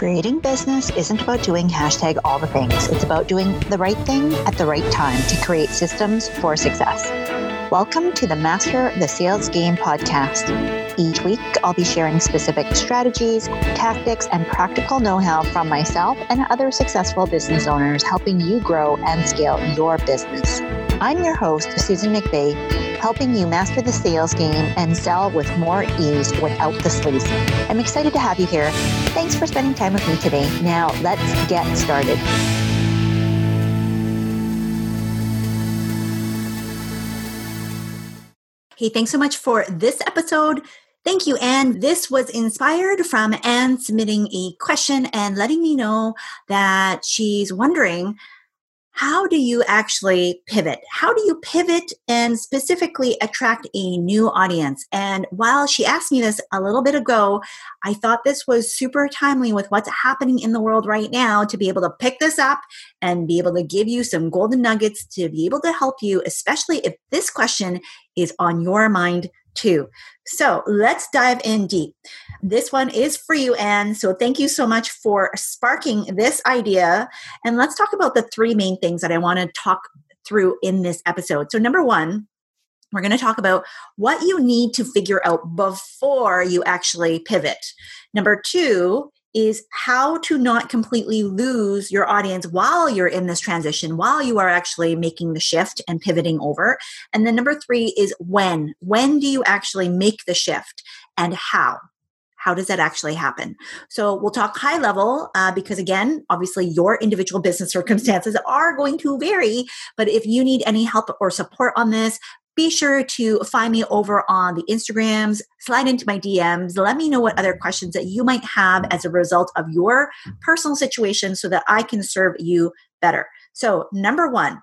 Creating business isn't about doing hashtag all the things. It's about doing the right thing at the right time to create systems for success. Welcome to the Master the Sales Game podcast. Each week, I'll be sharing specific strategies, tactics, and practical know how from myself and other successful business owners helping you grow and scale your business. I'm your host, Susan McVeety, helping you master the sales game and sell with more ease without the sleaze. I'm excited to have you here. Thanks for spending time with me today. Now, let's get started. Hey, thanks so much for this episode. Thank you, Anne. This was inspired from Anne submitting a question and letting me know that she's wondering how do you actually pivot? How do you pivot and specifically attract a new audience? And while she asked me this a little bit ago, I thought this was super timely with what's happening in the world right now to be able to pick this up and be able to give you some golden nuggets to be able to help you, especially if this question is on your mind too. So let's dive in deep. This one is for you, Anne. So thank you so much for sparking this idea. And let's talk about the three main things that I want to talk through in this episode. So, number one, we're going to talk about what you need to figure out before you actually pivot. Number two is how to not completely lose your audience while you're in this transition, while you are actually making the shift and pivoting over. And then number three is when. When do you actually make the shift and how? How does that actually happen? So we'll talk high level uh, because, again, obviously your individual business circumstances are going to vary. But if you need any help or support on this, be sure to find me over on the Instagrams, slide into my DMs, let me know what other questions that you might have as a result of your personal situation so that I can serve you better. So, number one,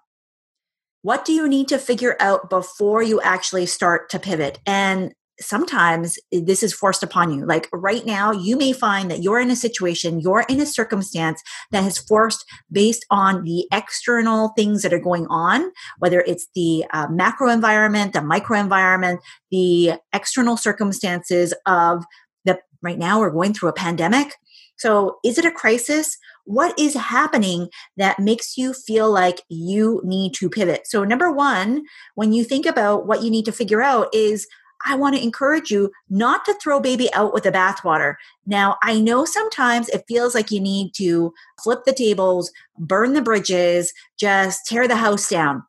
what do you need to figure out before you actually start to pivot? And sometimes this is forced upon you. Like right now, you may find that you're in a situation, you're in a circumstance that has forced based on the external things that are going on, whether it's the uh, macro environment, the micro environment, the external circumstances of the right now we're going through a pandemic. So is it a crisis? What is happening that makes you feel like you need to pivot? So number one, when you think about what you need to figure out is I want to encourage you not to throw baby out with the bathwater. Now, I know sometimes it feels like you need to flip the tables, burn the bridges, just tear the house down.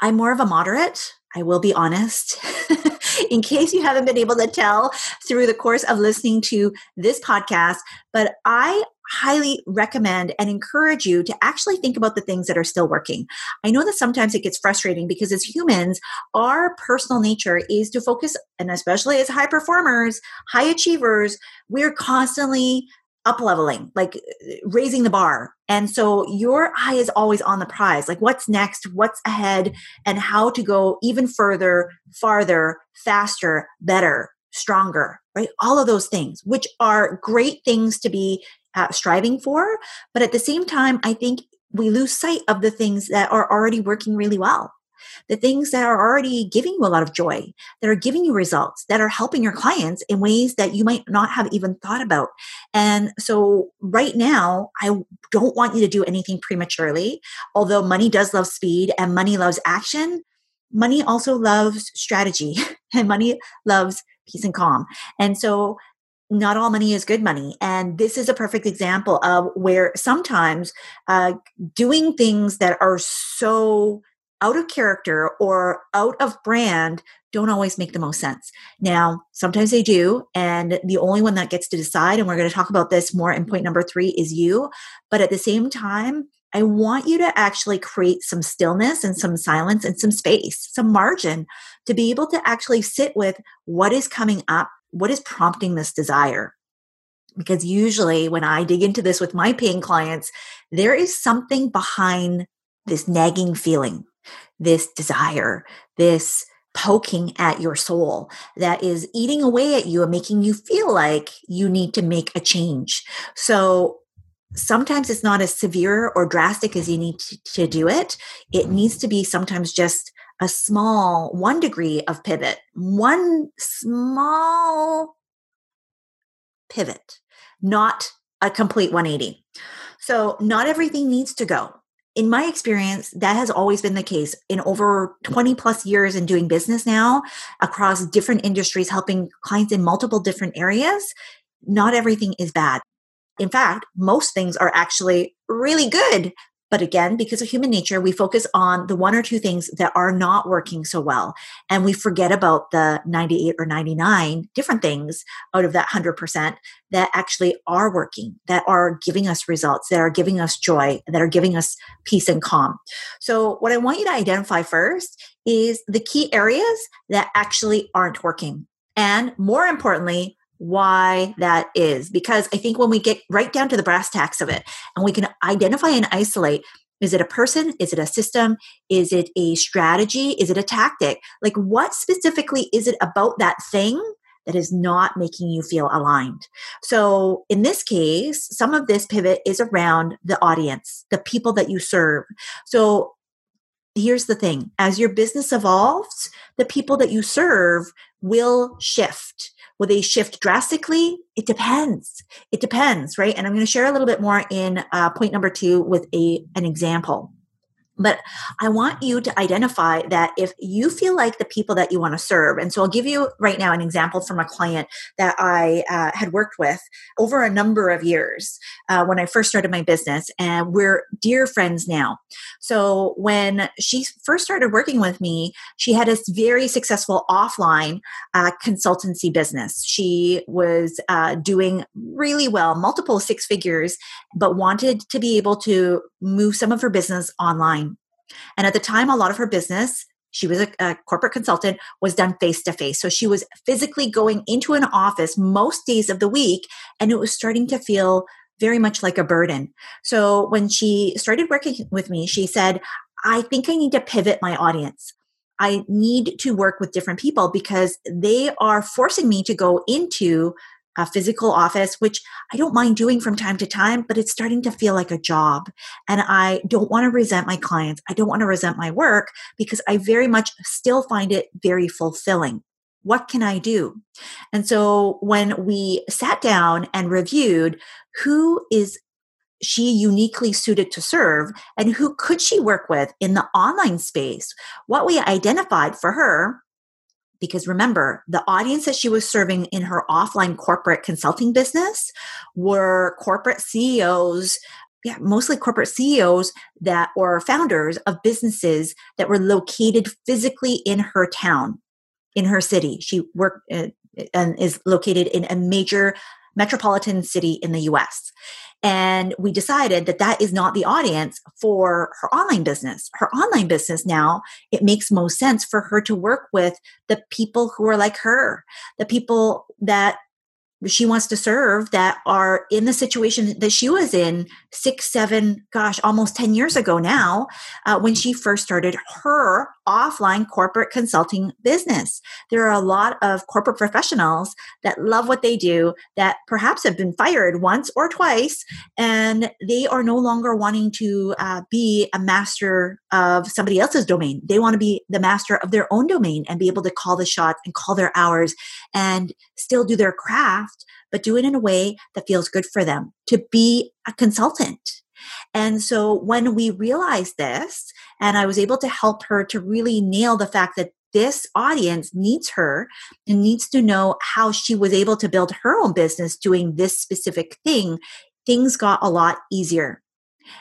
I'm more of a moderate, I will be honest. in case you haven't been able to tell through the course of listening to this podcast, but I highly recommend and encourage you to actually think about the things that are still working. I know that sometimes it gets frustrating because as humans, our personal nature is to focus, and especially as high performers, high achievers, we're constantly up leveling, like uh, raising the bar. And so your eye is always on the prize, like what's next, what's ahead, and how to go even further, farther, faster, better, stronger, right? All of those things, which are great things to be uh, striving for. But at the same time, I think we lose sight of the things that are already working really well. The things that are already giving you a lot of joy, that are giving you results, that are helping your clients in ways that you might not have even thought about. And so, right now, I don't want you to do anything prematurely. Although money does love speed and money loves action, money also loves strategy and money loves peace and calm. And so not all money is good money. And this is a perfect example of where sometimes uh, doing things that are so out of character or out of brand don't always make the most sense. Now, sometimes they do. And the only one that gets to decide, and we're going to talk about this more in point number three, is you. But at the same time, I want you to actually create some stillness and some silence and some space, some margin to be able to actually sit with what is coming up what is prompting this desire? Because usually when I dig into this with my paying clients, there is something behind this nagging feeling, this desire, this poking at your soul that is eating away at you and making you feel like you need to make a change. So sometimes it's not as severe or drastic as you need to, to do it. It needs to be sometimes just a small one degree of pivot, one small pivot not a complete 180. So, not everything needs to go. In my experience, that has always been the case in over 20 plus years in doing business now across different industries, helping clients in multiple different areas. Not everything is bad. In fact, most things are actually really good but again, because of human nature, we focus on the one or two things that are not working so well. And we forget about the 98 or 99 different things out of that 100% that actually are working, that are giving us results, that are giving us joy, that are giving us peace and calm. So, what I want you to identify first is the key areas that actually aren't working. And more importantly, why that is because I think when we get right down to the brass tacks of it and we can identify and isolate is it a person? Is it a system? Is it a strategy? Is it a tactic? Like, what specifically is it about that thing that is not making you feel aligned? So, in this case, some of this pivot is around the audience, the people that you serve. So, here's the thing as your business evolves, the people that you serve will shift Will they shift drastically? It depends. It depends, right? And I'm going to share a little bit more in uh, point number two with a an example. But I want you to identify that if you feel like the people that you want to serve, and so I'll give you right now an example from a client that I uh, had worked with over a number of years uh, when I first started my business, and we're dear friends now. So when she first started working with me, she had a very successful offline uh, consultancy business. She was uh, doing really well, multiple six figures, but wanted to be able to move some of her business online. And at the time, a lot of her business, she was a, a corporate consultant, was done face to face. So she was physically going into an office most days of the week, and it was starting to feel very much like a burden. So when she started working with me, she said, I think I need to pivot my audience. I need to work with different people because they are forcing me to go into a physical office, which I don't mind doing from time to time, but it's starting to feel like a job. And I don't want to resent my clients. I don't want to resent my work because I very much still find it very fulfilling. What can I do? And so when we sat down and reviewed who is she uniquely suited to serve and who could she work with in the online space, what we identified for her because remember, the audience that she was serving in her offline corporate consulting business were corporate CEOs, yeah, mostly corporate CEOs that or founders of businesses that were located physically in her town, in her city. She worked uh, and is located in a major metropolitan city in the US. And we decided that that is not the audience for her online business. Her online business now, it makes most sense for her to work with the people who are like her, the people that she wants to serve that are in the situation that she was in six, seven, gosh, almost 10 years ago now, uh, when she first started her offline corporate consulting business. There are a lot of corporate professionals that love what they do that perhaps have been fired once or twice, and they are no longer wanting to uh, be a master of somebody else's domain. They want to be the master of their own domain and be able to call the shots and call their hours and still do their craft, but do it in a way that feels good for them to be a consultant. And so when we realized this, and I was able to help her to really nail the fact that this audience needs her and needs to know how she was able to build her own business doing this specific thing, things got a lot easier.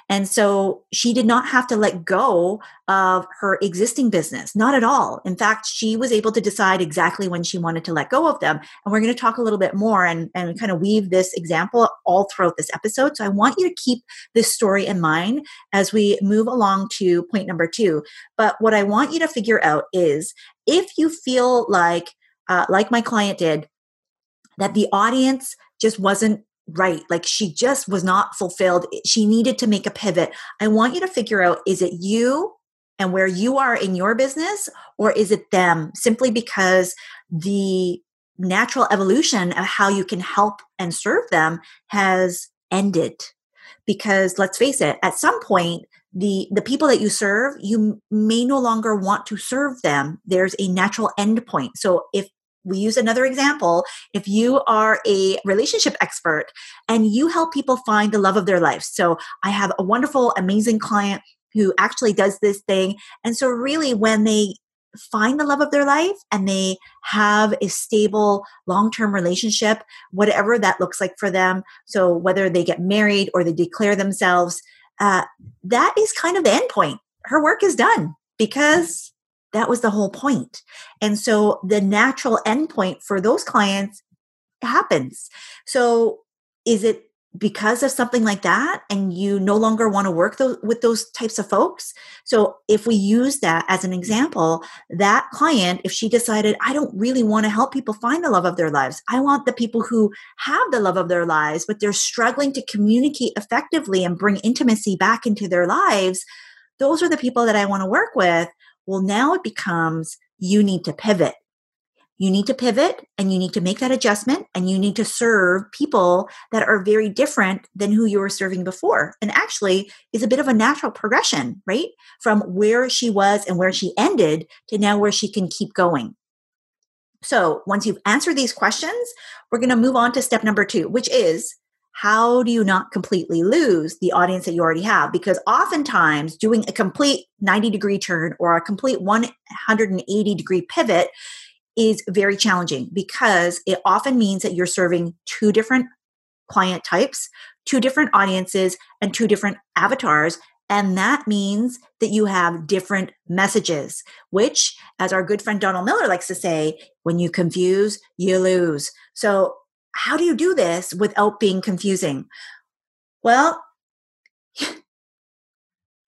And so she did not have to let go of her existing business, not at all. In fact, she was able to decide exactly when she wanted to let go of them. And we're going to talk a little bit more and, and kind of weave this example all throughout this episode. So I want you to keep this story in mind as we move along to point number two. But what I want you to figure out is if you feel like, uh, like my client did, that the audience just wasn't right. Like she just was not fulfilled. Eh, she needed to make a pivot. I want you to figure out is it you and where you are in your business, or is it them simply because the natural evolution of how you can help and serve them has ended? Because let's face it, at some point, the the people that you serve you may no longer want to serve them there's a natural end point so if we use another example. If you are a relationship expert and you help people find the love of their life. So I have a wonderful, amazing client who actually does this thing. And so really when they find the love of their life and they have a stable long-term relationship whatever that looks like for them so whether they get married or they declare themselves uh, that is kind of the end point her work is done because that was the whole point. And so the natural endpoint for those clients happens. So is it because of something like that and you no longer want to work th- with those types of folks so if we use that as an example that client if she decided i don't really want to help people find the love of their lives i want the people who have the love of their lives but they're struggling to communicate effectively and bring intimacy back into their lives those are the people that i want to work with well, now it becomes you need to pivot. You need to pivot and you need to make that adjustment and you need to serve people that are very different than who you were serving before. And actually is a bit of a natural progression, right? From where she was and where she ended to now where she can keep going. So once you've answered these questions, we're going to move on to step number two, which is how do you not completely lose the audience that you already have? Because oftentimes doing a complete 90 degree turn or a complete 180 degree pivot is very challenging because it often means that you're serving two different client types, two different audiences, and two different avatars. And that means that you have different messages, which, as our good friend Donald Miller likes to say, when you confuse, you lose. So how do you do this without being confusing? Well,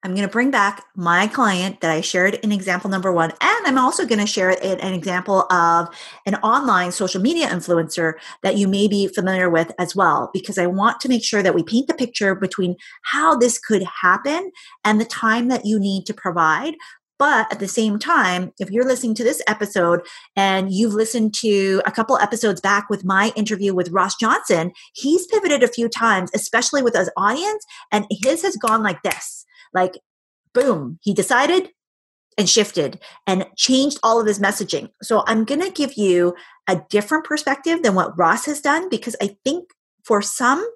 I'm going to bring back my client that I shared in example number one. And I'm also going to share an example of an online social media influencer that you may be familiar with as well, because I want to make sure that we paint the picture between how this could happen and the time that you need to provide but at the same time, if you're listening to this episode and you've listened to a couple episodes back with my interview with Ross Johnson, he's pivoted a few times, especially with his audience, and his has gone like this like, boom, he decided and shifted and changed all of his messaging. So I'm going to give you a different perspective than what Ross has done because I think for some,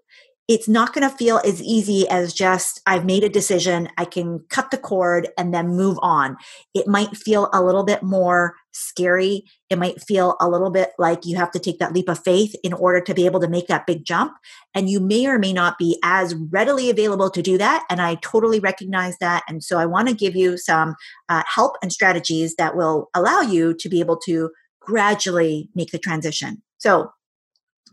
it's not going to feel as easy as just I've made a decision, I can cut the cord and then move on. It might feel a little bit more scary. It might feel a little bit like you have to take that leap of faith in order to be able to make that big jump. And you may or may not be as readily available to do that. And I totally recognize that. And so I want to give you some uh, help and strategies that will allow you to be able to gradually make the transition. So,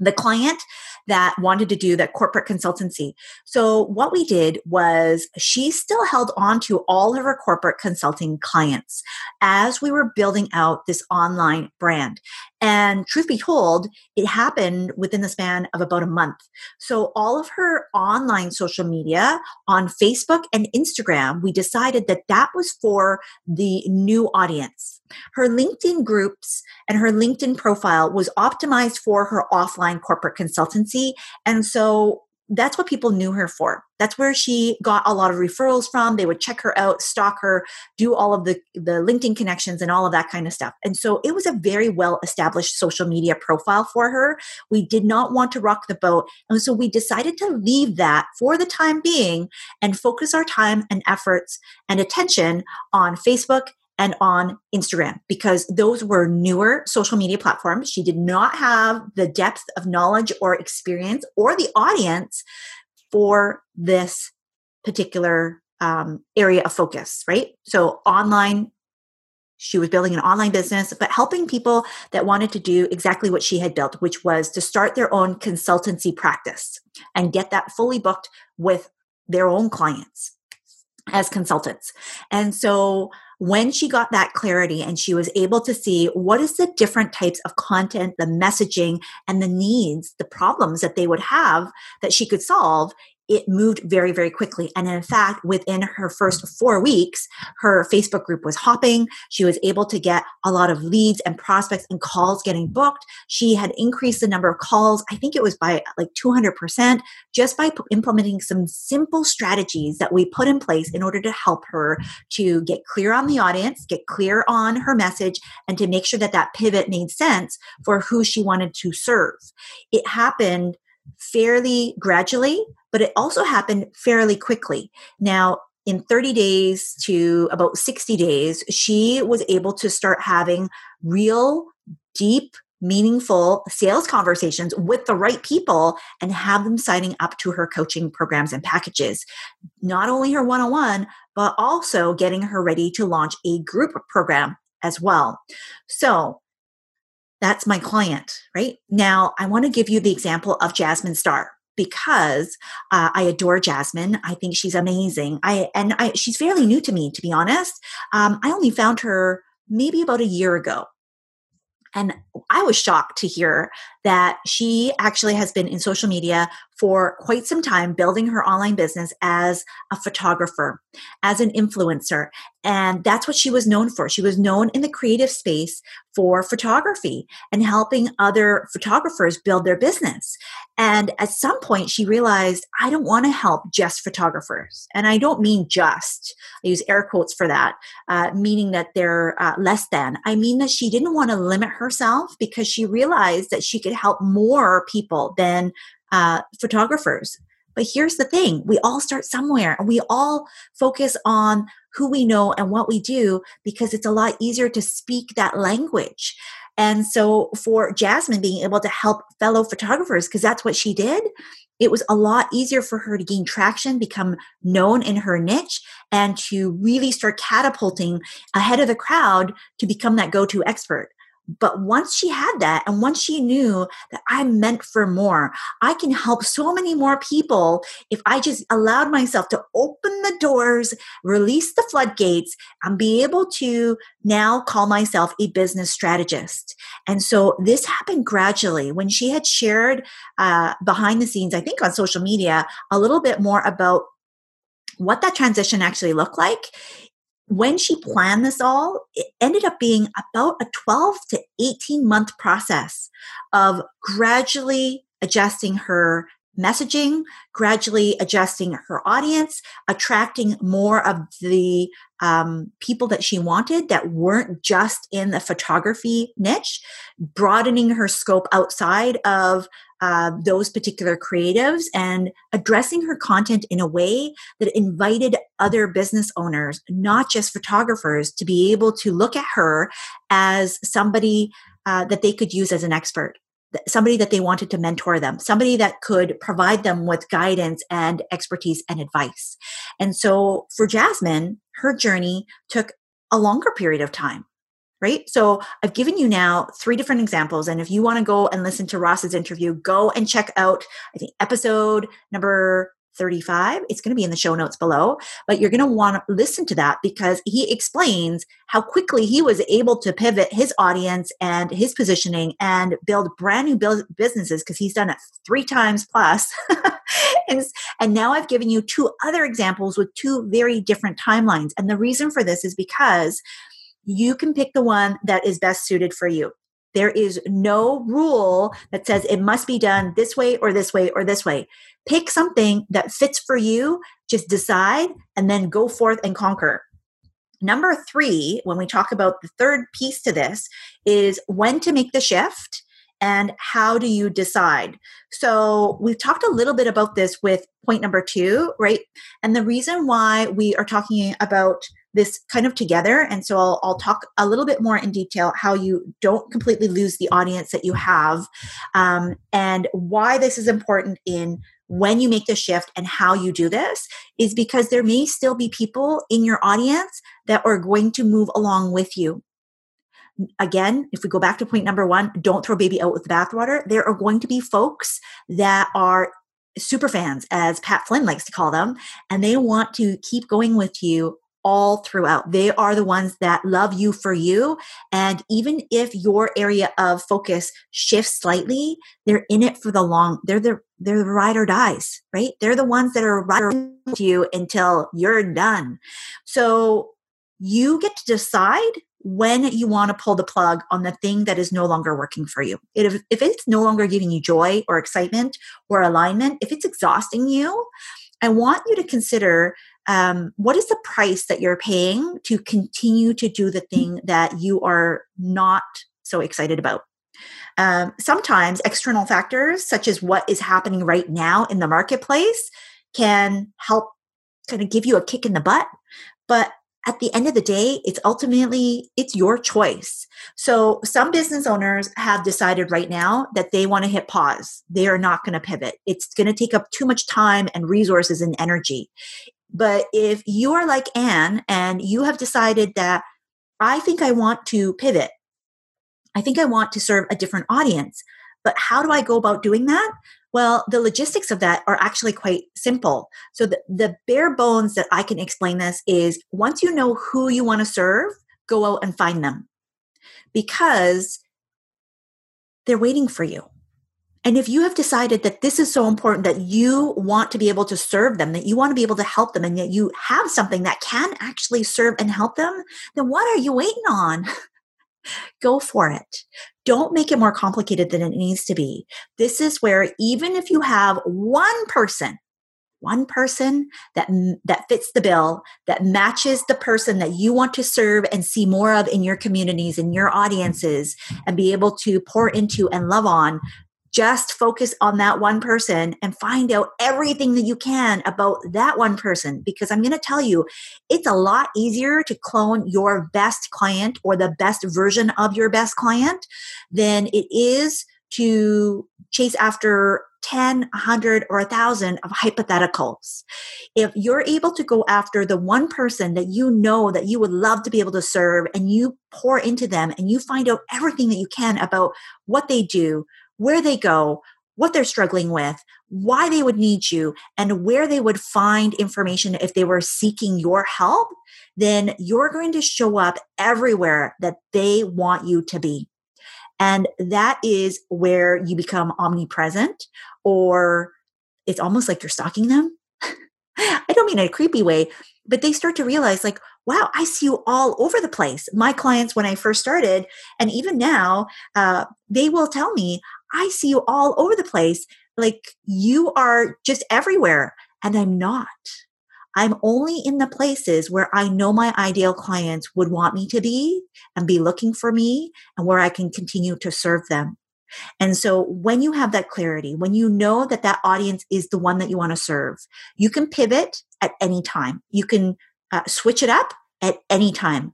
the client that wanted to do that corporate consultancy. So what we did was she still held on to all of her corporate consulting clients as we were building out this online brand. And truth be told, it happened within the span of about a month. So all of her online social media on Facebook and Instagram, we decided that that was for the new audience. Her LinkedIn groups and her LinkedIn profile was optimized for her offline corporate consultancy. And so that's what people knew her for. That's where she got a lot of referrals from. They would check her out, stalk her, do all of the, the LinkedIn connections and all of that kind of stuff. And so it was a very well established social media profile for her. We did not want to rock the boat. And so we decided to leave that for the time being and focus our time and efforts and attention on Facebook and on Instagram because those were newer social media platforms. She did not have the depth of knowledge or experience or the audience for this particular um, area of focus, right? So, online, she was building an online business, but helping people that wanted to do exactly what she had built, which was to start their own consultancy practice and get that fully booked with their own clients as consultants. And so, when she got that clarity and she was able to see what is the different types of content, the messaging, and the needs, the problems that they would have that she could solve, it moved very, very quickly. And in fact, within her first four weeks, her Facebook group was hopping. She was able to get a lot of leads and prospects and calls getting booked. She had increased the number of calls, I think it was by like 200%, just by implementing some simple strategies that we put in place in order to help her to get clear on the audience, get clear on her message, and to make sure that that pivot made sense for who she wanted to serve. It happened fairly gradually, but it also happened fairly quickly. Now, in 30 days to about 60 days, she was able to start having real, deep, meaningful sales conversations with the right people and have them signing up to her coaching programs and packages. Not only her one on one, but also getting her ready to launch a group program as well. So, that's my client, right? Now, I want to give you the example of Jasmine Star because uh, I adore Jasmine. I think she's amazing. I and I, she's fairly new to me, to be honest. Um, I only found her maybe about a year ago. And I was shocked to hear that she actually has been in social media for quite some time, building her online business as a photographer, as an influencer. And that's what she was known for. She was known in the creative space for photography and helping other photographers build their business. And at some point, she realized, I don't want to help just photographers. And I don't mean just, I use air quotes for that, uh, meaning that they're uh, less than. I mean that she didn't want to limit herself because she realized that she could help more people than uh, photographers. But here's the thing we all start somewhere and we all focus on who we know and what we do because it's a lot easier to speak that language. And so for Jasmine being able to help fellow photographers, because that's what she did, it was a lot easier for her to gain traction, become known in her niche, and to really start catapulting ahead of the crowd to become that go to expert. But once she had that, and once she knew that I'm meant for more, I can help so many more people if I just allowed myself to open the doors, release the floodgates, and be able to now call myself a business strategist. And so this happened gradually when she had shared uh, behind the scenes, I think on social media, a little bit more about what that transition actually looked like when she planned this all, it ended up being about a 12 to 18 month process of gradually adjusting her messaging, gradually adjusting her audience, attracting more of the um, people that she wanted that weren't just in the photography niche, broadening her scope outside of uh, those particular creatives and addressing her content in a way that invited other business owners, not just photographers, to be able to look at her as somebody uh, that they could use as an expert somebody that they wanted to mentor them, somebody that could provide them with guidance and expertise and advice. And so for Jasmine, her journey took a longer period of time. Right. So I've given you now three different examples. And if you want to go and listen to Ross's interview, go and check out, I think, episode number 35. It's going to be in the show notes below, but you're going to want to listen to that because he explains how quickly he was able to pivot his audience and his positioning and build brand new businesses because he's done it three times plus. and, and now I've given you two other examples with two very different timelines. And the reason for this is because you can pick the one that is best suited for you. There is no rule that says it must be done this way or this way or this way. Pick something that fits for you, just decide, and then go forth and conquer. Number three, when we talk about the third piece to this, is when to make the shift and how do you decide? So, we've talked a little bit about this with point number two, right? And the reason why we are talking about this kind of together. And so I'll, I'll, talk a little bit more in detail how you don't completely lose the audience that you have um, and why this is important in when you make the shift and how you do this is because there may still be people in your audience that are going to move along with you. Again, if we go back to point number one, don't throw baby out with the bathwater. There are going to be folks that are super fans, as Pat Flynn likes to call them, and they want to keep going with you all throughout. They are the ones that love you for you. And even if your area of focus shifts slightly, they're in it for the long, they're the they're the ride or dies, right? They're the ones that are riding to you until you're done. So you get to decide when you want to pull the plug on the thing that is no longer working for you. If, if it's no longer giving you joy or excitement or alignment, if it's exhausting you, I want you to consider um, what is the price that you're paying to continue to do the thing that you are not so excited about. Um, sometimes external factors, such as what is happening right now in the marketplace, can help kind of give you a kick in the butt. But at the end of the day it's ultimately it's your choice so some business owners have decided right now that they want to hit pause they are not going to pivot it's going to take up too much time and resources and energy but if you are like anne and you have decided that i think i want to pivot i think i want to serve a different audience but how do i go about doing that well, the logistics of that are actually quite simple. So the, the bare bones that I can explain this is once you know who you want to serve, go out and find them because they're waiting for you. And if you have decided that this is so important that you want to be able to serve them, that you want to be able to help them, and that you have something that can actually serve and help them, then what are you waiting on? Go for it. Don't make it more complicated than it needs to be. This is where even if you have one person, one person that that fits the bill that matches the person that you want to serve and see more of in your communities in your audiences and be able to pour into and love on just focus on that one person and find out everything that you can about that one person because I'm going to tell you it's a lot easier to clone your best client or the best version of your best client than it is to chase after 10, 100, or 1,000 of hypotheticals. If you're able to go after the one person that you know that you would love to be able to serve and you pour into them and you find out everything that you can about what they do, where they go, what they're struggling with, why they would need you, and where they would find information if they were seeking your help, then you're going to show up everywhere that they want you to be. And that is where you become omnipresent, or it's almost like you're stalking them. I don't mean in a creepy way, but they start to realize, like, wow, I see you all over the place. My clients, when I first started, and even now, uh, they will tell me, I see you all over the place. Like you are just everywhere. And I'm not. I'm only in the places where I know my ideal clients would want me to be and be looking for me and where I can continue to serve them. And so when you have that clarity, when you know that that audience is the one that you want to serve, you can pivot at any time. You can uh, switch it up at any time.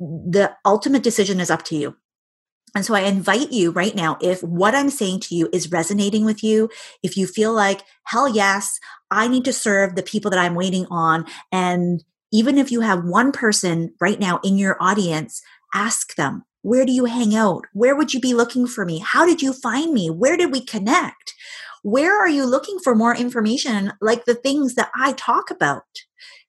The ultimate decision is up to you. And so I invite you right now, if what I'm saying to you is resonating with you, if you feel like, hell yes, I need to serve the people that I'm waiting on. And even if you have one person right now in your audience, ask them, where do you hang out? Where would you be looking for me? How did you find me? Where did we connect? Where are you looking for more information like the things that I talk about?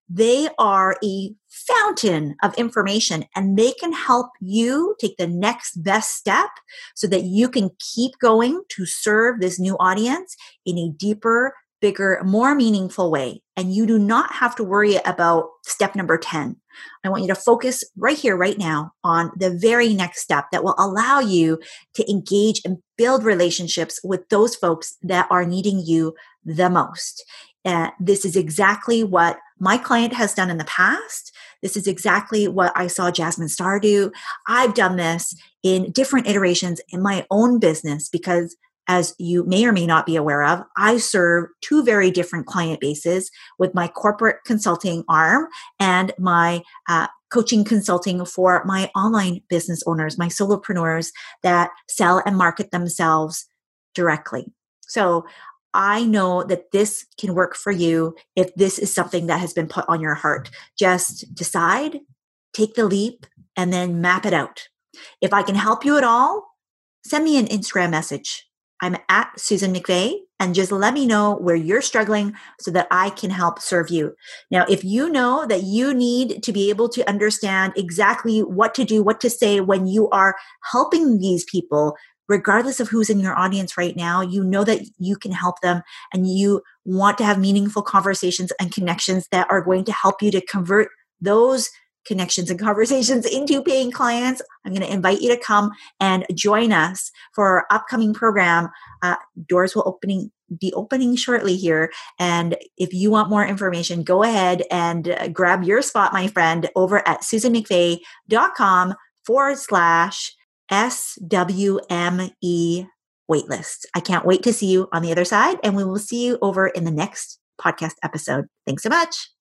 They are a fountain of information and they can help you take the next best step so that you can keep going to serve this new audience in a deeper, bigger, more meaningful way. And you do not have to worry about step number 10. I want you to focus right here, right now on the very next step that will allow you to engage and build relationships with those folks that are needing you the most. Uh, this is exactly what my client has done in the past. This is exactly what I saw Jasmine Star do. I've done this in different iterations in my own business because as you may or may not be aware of, I serve two very different client bases with my corporate consulting arm and my uh, coaching consulting for my online business owners, my solopreneurs that sell and market themselves directly. So I know that this can work for you if this is something that has been put on your heart. Just decide, take the leap, and then map it out. If I can help you at all, send me an Instagram message. I'm at Susan McVeety and just let me know where you're struggling so that I can help serve you. Now, if you know that you need to be able to understand exactly what to do, what to say when you are helping these people, regardless of who's in your audience right now, you know that you can help them and you want to have meaningful conversations and connections that are going to help you to convert those connections and conversations into paying clients, I'm going to invite you to come and join us for our upcoming program. Uh, doors will opening be opening shortly here, and if you want more information, go ahead and uh, grab your spot, my friend, over at susanmcveety.com forward slash SWME waitlist. I can't wait to see you on the other side, and we will see you over in the next podcast episode. Thanks so much.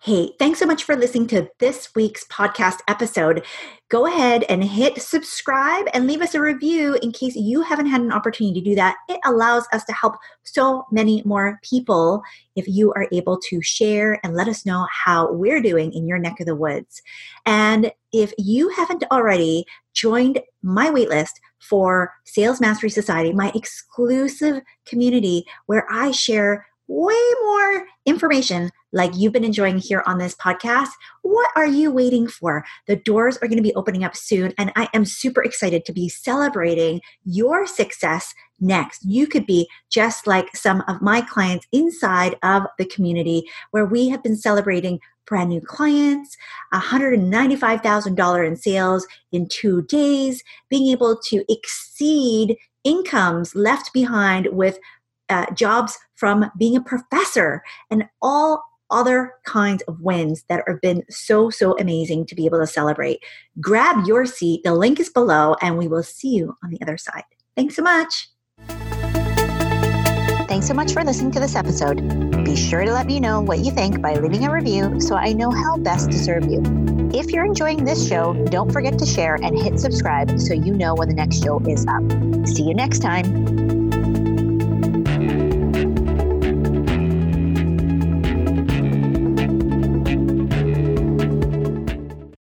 Hey, thanks so much for listening to this week's podcast episode. Go ahead and hit subscribe and leave us a review in case you haven't had an opportunity to do that. It allows us to help so many more people if you are able to share and let us know how we're doing in your neck of the woods. And if you haven't already joined my waitlist for Sales Mastery Society, my exclusive community where I share way more information like you've been enjoying here on this podcast, what are you waiting for? The doors are going to be opening up soon, and I am super excited to be celebrating your success next. You could be just like some of my clients inside of the community where we have been celebrating brand new clients, $195,000 in sales in two days, being able to exceed incomes left behind with uh, jobs from being a professor and all other kinds of wins that have been so, so amazing to be able to celebrate. Grab your seat. The link is below, and we will see you on the other side. Thanks so much. Thanks so much for listening to this episode. Be sure to let me know what you think by leaving a review so I know how best to serve you. If you're enjoying this show, don't forget to share and hit subscribe so you know when the next show is up. See you next time.